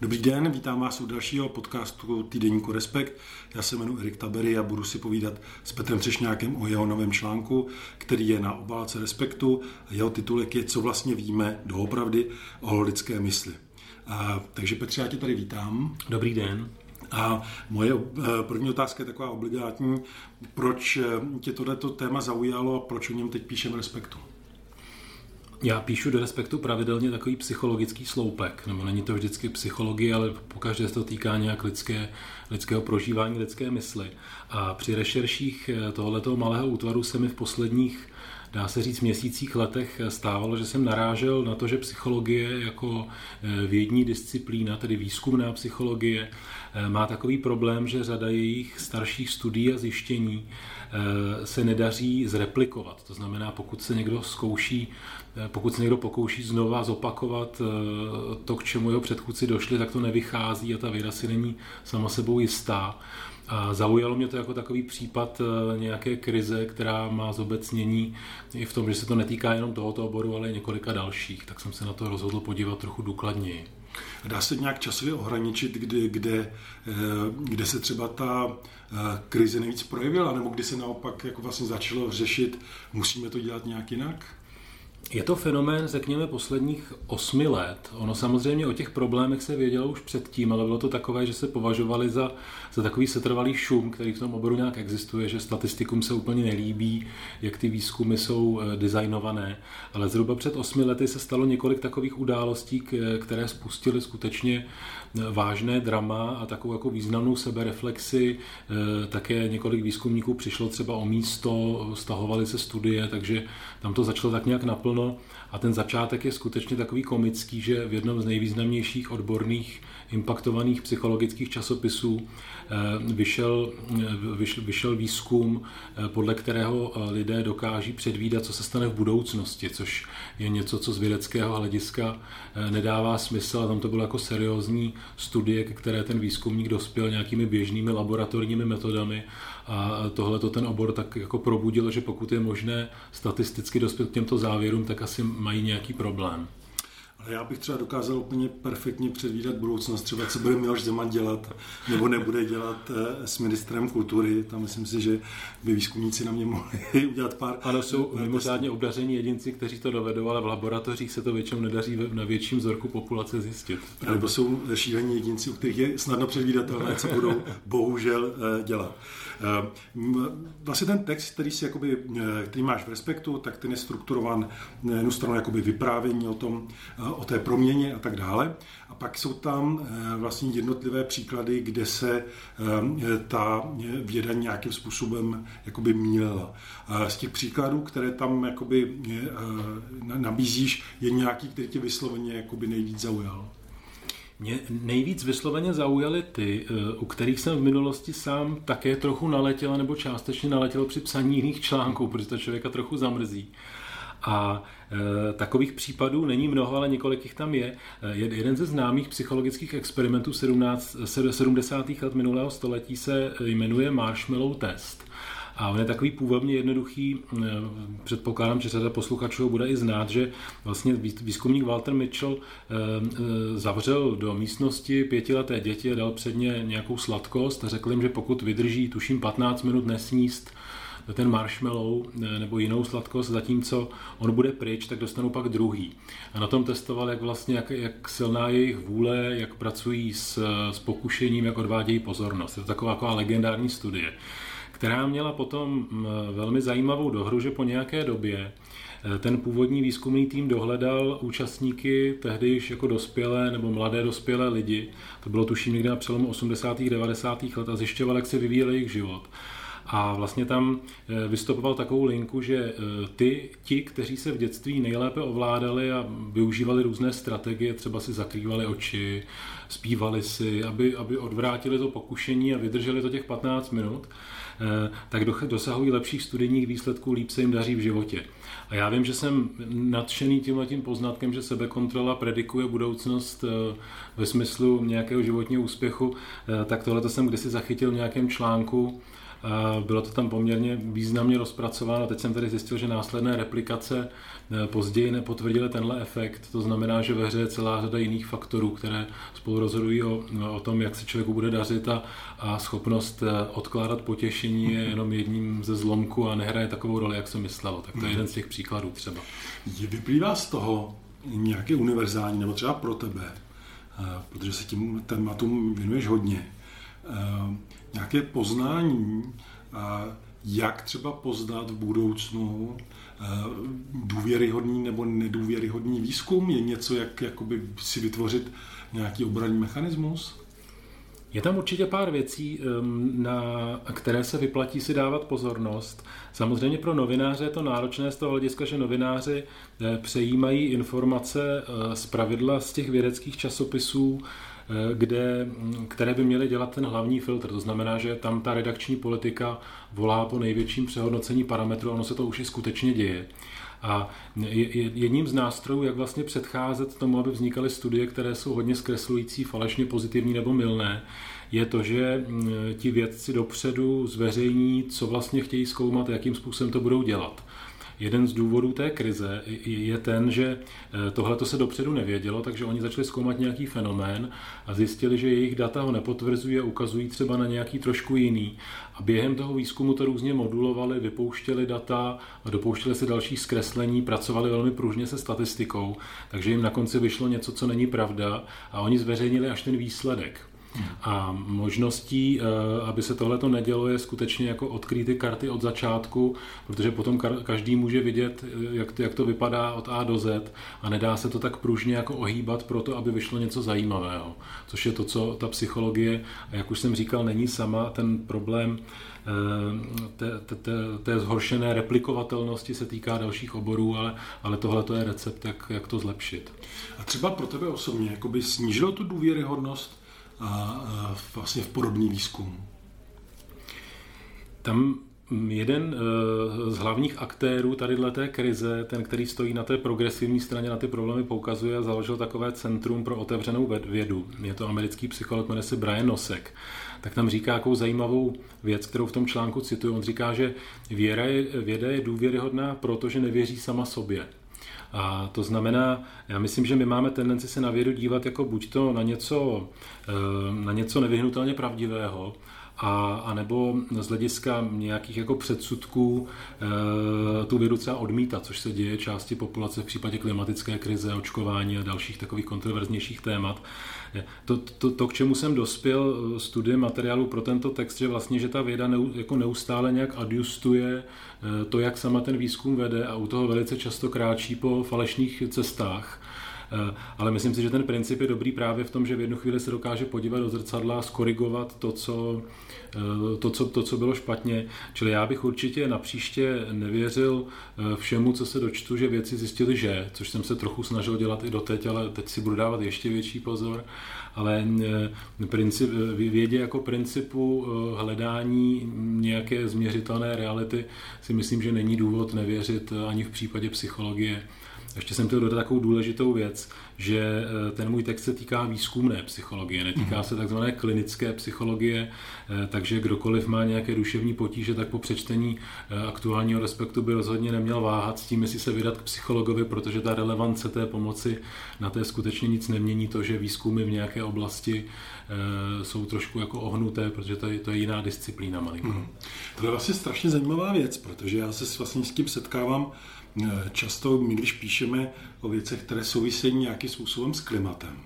Dobrý den, vítám vás u dalšího podcastu Týdeníku Respekt. Já se jmenuji Erik Tabery a budu si povídat s Petrem Třešňákem o jeho novém článku, který je na obálce Respektu. Jeho titulek je Co vlastně víme doopravdy o lidské mysli. A, takže Petře, já tě tady vítám. Dobrý den. A moje eh, první otázka je taková obligátní. Proč eh, tě tohleto téma zaujalo a proč o něm teď píšeme Respektu? Já píšu do Respektu pravidelně takový psychologický sloupek, nebo není to vždycky psychologie, ale pokaždé se to týká nějak lidské, lidského prožívání, lidské mysli. A při rešerších eh, tohoto malého útvaru se mi v posledních dá se říct, měsících, letech stávalo, že jsem narážel na to, že psychologie jako eh, vědní disciplína, tedy výzkumná psychologie, eh, má takový problém, že řada jejich starších studií a zjištění se nedaří zreplikovat. To znamená, pokud se někdo zkouší Eh, pokud se někdo pokouší znova zopakovat eh, to, k čemu jeho předchůdci došli, tak to nevychází a ta věda si není sama sebou jistá. A zaujalo mě to jako takový případ eh, nějaké krize, která má zobecnění i v tom, že se to netýká jenom tohoto oboru, ale i několika dalších. Tak jsem se na to rozhodl podívat trochu důkladněji. Dá se nějak časově ohraničit, kde, kde, kde se třeba ta krize nejvíc projevila, nebo kdy se naopak jako vlastně začalo řešit, musíme to dělat nějak jinak? Je to fenomén, řekněme, posledních osmi let. Ono samozřejmě o těch problémech se vědělo už předtím, ale bylo to takové, že se považovali za, za takový setrvalý šum, který v tom oboru nějak existuje, že statistikům se úplně nelíbí, jak ty výzkumy jsou eh, designované. Ale zhruba před osmi lety se stalo několik takových událostí, které spustily skutečně eh, vážné drama a takovou jako významnou sebereflexi. Eh, také několik výzkumníků přišlo třeba o místo, stahovali se studie, takže tam to začalo tak nějak naplno a ten začátek je skutečně takový komický, že v jednom z nejvýznamnějších odborných impaktovaných psychologických časopisů eh, vyšel, eh, vyšel, vyšel výzkum, podle kterého lidé dokáží předvídat, co se stane v budoucnosti, což je něco, co z vědeckého hlediska nedává smysl a tam to bylo jako seriózní studie, ke které ten výzkumník dospěl nějakými běžnými laboratorními metodami a tohle to ten obor tak jako probudil, že pokud je možné statisticky dospět k těmto závěrům, tak asi mají nějaký problém. Ale já bych třeba dokázal úplně perfektně předvídat budoucnost, třeba co bude Miloš Zeman dělat, nebo nebude dělat eh, s ministrem kultury. Tam myslím si, že by výzkumníci na mě mohli udělat pár... Ano, jsou eh, mimořádně obdaření jedinci, kteří to dovedou, ale v laboratořích se to většinou nedaří na větším vzorku populace zjistit. Nebo jsou šílení jedinci, u kterých je snadno předvídatelné, co budou bohužel eh, dělat. Vlastně ten text, který, si jakoby, který máš v respektu, tak ten je strukturovan na jednu stranu jakoby vyprávění o tom, o té proměně a tak dále. A pak jsou tam eh, vlastně jednotlivé příklady, kde se eh, ta věda nějakým způsobem jakoby mílela. Z těch příkladů, které tam jakoby eh, nabízíš, je nějaký, který tě vysloveně jakoby nejvíc zaujal? Mě nejvíc vysloveně zaujaly ty, u kterých jsem v minulosti sám také trochu naletěl, nebo částečně naletěl při psaní jiných článků, protože to člověka trochu zamrzí. A e, takových případů není mnoho, ale několik jich tam je. E, jeden ze známých psychologických experimentů 17, 70. let minulého století se jmenuje Marshmallow test. A on je takový původně jednoduchý, e, předpokládám, že řada posluchačů bude i znát, že vlastně výzkumník Walter Mitchell zavřel do místnosti pětileté děti a dal před ně nějakou sladkost a řekl jim, že pokud vydrží, tuším, 15 minut nesníst ten marshmallow eh, nebo jinou sladkost, zatímco on bude pryč, tak dostanou pak druhý. A na tom testoval, jak vlastně, jak, jak silná je jejich vůle, jak pracují s, s pokušením, jak odvádějí pozornost. Je to taková, taková legendární studie, která měla potom mm, velmi zajímavou dohru, že po nějaké době eh, ten původní výzkumný tým dohledal účastníky tehdy již jako dospělé nebo mladé dospělé lidi. To bylo tuším někde na přelomu 80. 90. let a zjišťoval, jak se vyvíjel jejich život. A vlastně tam eh, vystupoval takovou linku, že eh, ty, ti, kteří se v dětství nejlépe ovládali a využívali různé strategie, třeba si zakrývali oči, zpívali si, aby, aby odvrátili to pokušení a vydrželi to těch 15 minut, tak dosahují lepších studijních výsledků, líp se jim daří v životě. A já vím, že jsem nadšený tímhle tím poznatkem, že sebekontrola predikuje budoucnost ve smyslu nějakého životního úspěchu, tak tohle jsem kdysi zachytil v nějakém článku Bylo to tam poměrně významně rozpracováno. Teď jsem tady zjistil, že následné replikace eh, později nepotvrdily tenhle efekt. To znamená, že ve hře je celá řada jiných faktorů, které spolu rozhodují o, o tom, jak se člověku bude dařit a, a schopnost eh, odkládat potěšení je jenom jedním ze zlomků a nehraje takovou roli, jak se myslelo. Tak to je jeden z těch příkladů třeba. Vyplývá z toho nějaké univerzální, nebo třeba pro tebe, eh, protože se tím tématům věnuješ hodně, nějaké poznání, jak třeba poznat v budoucnu důvěryhodný nebo nedůvěryhodný výzkum? Je něco, jak jakoby si vytvořit nějaký obranný mechanismus? Je tam určitě pár věcí, na které se vyplatí si dávat pozornost. Samozřejmě pro novináře je to náročné z toho hlediska, že novináři eh, přejímají informace eh, z pravidla z těch vědeckých časopisů, Eh, kde, mm, které by měly dělat ten hlavní filtr. To znamená, že tam ta redakční politika volá po největším přehodnocení parametrů, ono se to už i skutečně děje. A jedním z nástrojů, jak vlastně předcházet tomu, aby vznikaly studie, které jsou hodně zkreslující, falešně pozitivní nebo mylné, je to, že mm, ti vědci dopředu zveřejní, co vlastně chtějí zkoumat, jakým způsobem to budou dělat. Jeden z důvodů té krize je ten, že eh, tohle to se dopředu nevědělo, takže oni začali zkoumat nějaký fenomén a zjistili, že jejich data ho nepotvrzují a ukazují třeba na nějaký trošku jiný. A během toho výzkumu to různě modulovali, vypouštěli data, dopouštěli se dalších zkreslení, pracovali velmi pružně se statistikou, takže jim na konci vyšlo něco, co není pravda a oni zveřejnili až ten výsledek. A možností, eh, aby se tohle to nedělo, je skutečně jako odkrýt ty karty od začátku, protože potom každý může vidět, eh, jak to, jak to vypadá od A do Z a nedá se to tak pružně jako ohýbat pro to, aby vyšlo něco zajímavého. Což je to, co ta psychologie, jak už jsem říkal, není sama ten problém eh, té, té, té, zhoršené replikovatelnosti se týká dalších oborů, ale, ale tohle to je recept, jak, jak to zlepšit. A třeba pro tebe osobně, jakoby snížilo tu důvěryhodnost a vlastně v podobný výzkum. Tam jeden eh, z hlavních aktérů tady té krize, ten, který stojí na té progresivní straně, na ty problémy poukazuje a založil takové centrum pro otevřenou vědu. Je to americký psycholog, jmenuje se Brian Nosek. Tak tam říká jakou zajímavou věc, kterou v tom článku cituju. On říká, že věda je, věda je důvěryhodná, protože nevěří sama sobě. A to znamená, já myslím, že my máme tendenci se na vědu dívat jako buď to na něco, eh, na něco nevyhnutelně pravdivého, a, a nebo z hlediska nějakých jako předsudků e, tu vědu třeba odmítat, což se děje části populace v případě klimatické krize, očkování a dalších takových kontroverznějších témat. To, to, to, k čemu jsem dospěl eh, studiem materiálu pro tento text, že vlastně, že ta věda neu, jako neustále nějak adjustuje eh, to, jak sama ten výzkum vede a u toho velice často kráčí po falešných cestách. Eh, ale myslím si, že ten princip je dobrý právě v tom, že v jednu chvíli se dokáže podívat do zrcadla skorigovat to, co, to, co, to, co bylo špatně. Čili já bych určitě na příště nevěřil všemu, co se dočtu, že věci zjistili, že, což jsem se trochu snažil dělat i doteď, ale teď si budu dávat ještě větší pozor ale eh, princip, vědě jako principu eh, hledání nějaké změřitelné reality si myslím, že není důvod nevěřit eh, ani v případě psychologie. Ještě jsem chtěl dodat takovou důležitou věc, že eh, ten můj text se týká výzkumné psychologie, netýká se takzvané klinické psychologie, eh, takže kdokoliv má nějaké duševní potíže, tak po přečtení eh, aktuálního respektu by rozhodně neměl váhat s tím, jestli se vydat k psychologovi, protože ta relevance té pomoci na té skutečně nic nemění to, že výzkumy v nějaké oblasti jsou trošku jako ohnuté, protože to je, to je jiná disciplína malinko. Hmm. To je vlastně strašně zajímavá věc, protože já se vlastně s tím setkávám často my, když píšeme o věcech, které souvisejí nějakým způsobem s klimatem,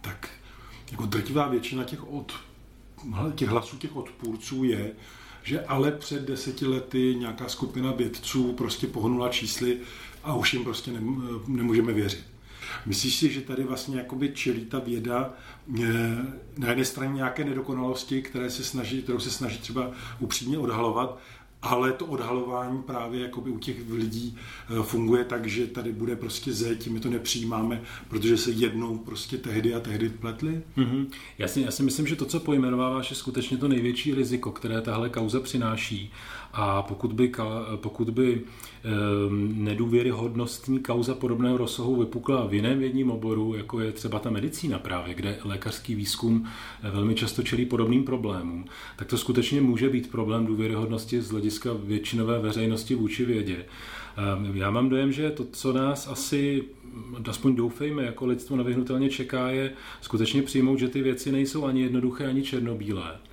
tak jako drtivá většina těch, od, těch hlasů těch odpůrců je, že ale před deseti lety nějaká skupina vědců prostě pohnula čísly a už jim prostě nemůžeme věřit. Myslíš si, že tady vlastně jakoby čelí ta věda eh, na jedné straně nějaké nedokonalosti, které se snaží, kterou se snaží třeba upřímně odhalovat, ale to odhalování právě jakoby u těch lidí eh, funguje tak, že tady bude prostě zeď, my to nepřijímáme, protože se jednou prostě tehdy a tehdy pletli? Mm-hmm. Já, si, já si myslím, že to, co pojmenováváš, je skutečně to největší riziko, které tahle kauza přináší. A pokud by, pokud by nedůvěryhodnostní kauza podobného rozsahu vypukla v jiném vědním oboru, jako je třeba ta medicína právě, kde lékařský výzkum velmi často čelí podobným problémům, tak to skutečně může být problém důvěryhodnosti z hlediska většinové veřejnosti vůči vědě. Já mám dojem, že to, co nás asi, aspoň doufejme, jako lidstvo nevyhnutelně čeká, je skutečně přijmout, že ty věci nejsou ani jednoduché, ani černobílé Eh,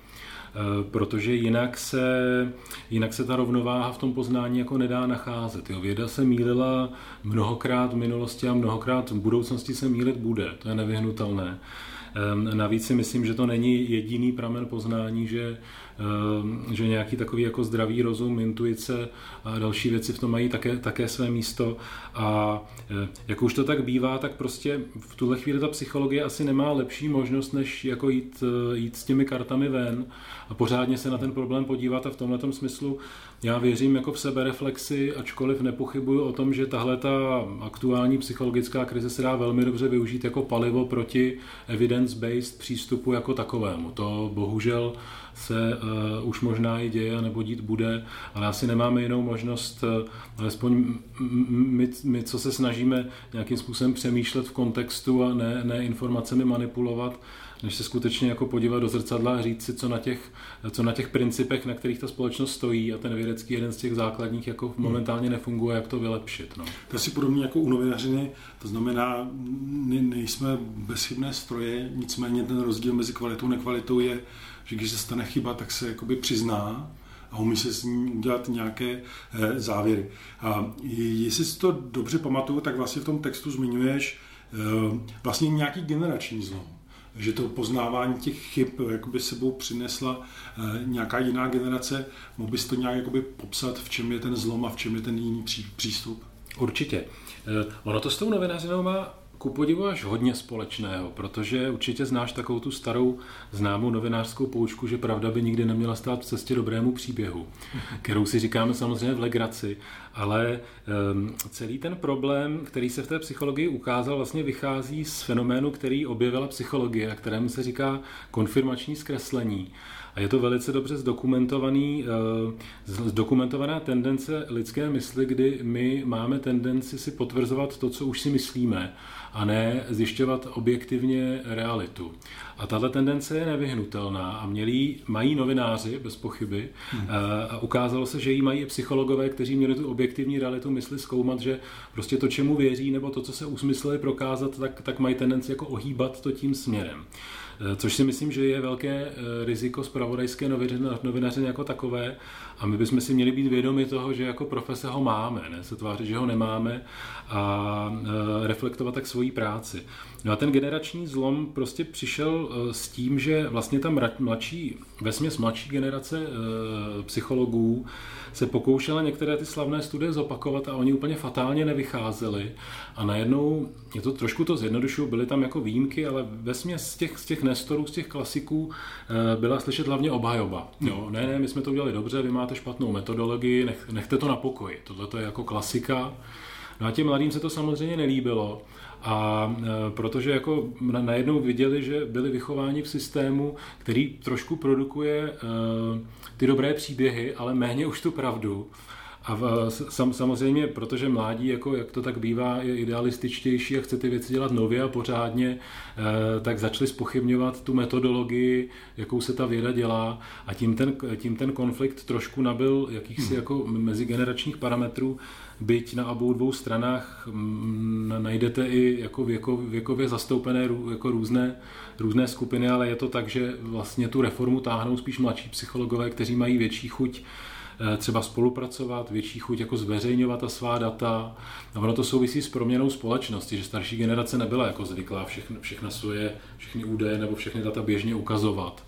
protože jinak se, jinak se ta rovnováha v tom poznání jako nedá nacházet. Jo. Věda se mýlila mnohokrát v minulosti a mnohokrát v budoucnosti se mílit bude, to je nevyhnutelné. Navíc si myslím, že to není jediný pramen poznání, že že nějaký takový jako zdravý rozum, intuice a další věci v tom mají také, také své místo a eh, jak už to tak bývá, tak prostě v tuhle chvíli ta psychologie asi nemá lepší možnost, než jako jít, eh, jít s těmi kartami ven a pořádně se na ten problém podívat a v tomhle smyslu já věřím jako v sebereflexi, ačkoliv nepochybuju o tom, že tahle ta aktuální psychologická krize se dá velmi dobře využít jako palivo proti evidence-based přístupu jako takovému. To bohužel se uh, už možná i děje nebo dít bude, ale asi nemáme jinou možnost, uh, alespoň my, my, co se snažíme nějakým způsobem přemýšlet v kontextu a ne, ne informacemi manipulovat, než se skutečně jako podívat do zrcadla a říct si, co na těch, co na těch principech, na kterých ta společnost stojí a ten vědecký jeden z těch základních jako momentálně nefunguje, jak to vylepšit. No. To je asi podobně jako u novinařiny, to znamená, ne, nejsme bezchybné stroje, nicméně ten rozdíl mezi kvalitou a nekvalitou je, že když se stane chyba, tak se jakoby přizná a umí se s ní udělat nějaké eh, závěry. A jestli si to dobře pamatuju, tak vlastně v tom textu zmiňuješ eh, vlastně nějaký generační zlom že to poznávání těch chyb jakoby sebou přinesla eh, nějaká jiná generace. Mohl bys to nějak jakoby popsat, v čem je ten zlom a v čem je ten jiný přístup? Určitě. Ono to s tou novinářinou má ku podivu až hodně společného, protože určitě znáš takovou tu starou známou novinářskou poučku, že pravda by nikdy neměla stát v cestě dobrému příběhu, kterou si říkáme samozřejmě v legraci, ale um, celý ten problém, který se v té psychologii ukázal, vlastně vychází z fenoménu, který objevila psychologie a kterému se říká konfirmační zkreslení. A je to velice dobře zdokumentovaný, eh, zdokumentovaná tendence lidské mysli, kdy my máme tendenci si potvrzovat to, co už si myslíme a ne zjišťovat objektivně realitu. A tahle tendence je nevyhnutelná a měli, mají novináři, bez pochyby, hmm. a ukázalo se, že ji mají i psychologové, kteří měli tu objektivní realitu mysli zkoumat, že prostě to, čemu věří, nebo to, co se usmysleli prokázat, tak, tak mají tendenci jako ohýbat to tím směrem. Eh, což si myslím, že je velké eh, riziko zpravodajské novinařiny jako takové a my bychom si měli být vědomi toho, že jako profese ho máme, ne se tvářit, že ho nemáme a eh, reflektovat tak svoji práci. No a ten generační zlom prostě přišel s tím, že vlastně ta mladší, vesměs mladší generace psychologů se pokoušela některé ty slavné studie zopakovat a oni úplně fatálně nevycházeli. A najednou, je to trošku to zjednodušuju, byly tam jako výjimky, ale ve z těch, z těch nestorů, z těch klasiků eh, byla slyšet hlavně obhajoba. Jo, ne, ne, my jsme to udělali dobře, vy máte špatnou metodologii, nech, nechte to na pokoji. Tohle to je jako klasika. No a těm mladým se to samozřejmě nelíbilo. A e, protože jako najednou viděli, že byli vychováni v systému, který trošku produkuje e, ty dobré příběhy, ale méně už tu pravdu. A v, sam, samozřejmě, protože mládí, jako jak to tak bývá, je idealističtější a chce ty věci dělat nově a pořádně, eh, tak začali spochybňovat tu metodologii, jakou se ta věda dělá a tím ten, tím ten konflikt trošku nabil jakýchsi hmm. jako mezigeneračních parametrů, byť na obou dvou stranách mm, najdete i jako věko, věkově zastoupené jako různé, různé skupiny, ale je to tak, že vlastně tu reformu táhnou spíš mladší psychologové, kteří mají větší chuť Eh, třeba spolupracovat, větší chuť jako zveřejňovat ta svá data. A ono to souvisí s proměnou společnosti, že starší generace nebyla jako zvyklá všechny, všechny svoje, všechny údaje nebo všechny data běžně ukazovat.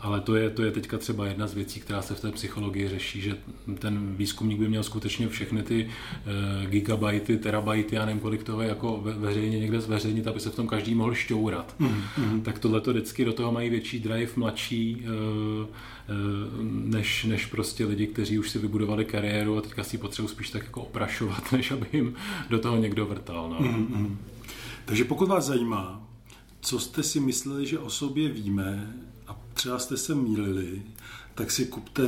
Ale to je, to je teďka třeba jedna z věcí, která se v té psychologii řeší, že ten výzkumník by měl skutečně všechny ty e, gigabajty, terabajty, já nevím kolik toho jako ve, veřejně někde zveřejnit, aby se v tom každý mohl šťourat. Mm-hmm. Tak tohle to vždycky do toho mají větší drive mladší, e, než, než prostě lidi, kteří už si vybudovali kariéru a teďka si potřebují spíš tak jako oprašovat, než aby jim do toho někdo vrtal. No. Mm-hmm. Takže pokud vás zajímá, co jste si mysleli, že o sobě víme, a třeba jste se mýlili, tak si kupte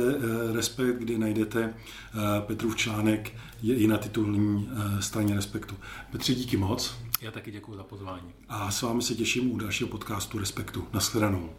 Respekt, kdy najdete Petrův článek je i na titulní straně Respektu. Petře, díky moc. Já taky děkuji za pozvání. A s vámi se těším u dalšího podcastu Respektu. Naschledanou.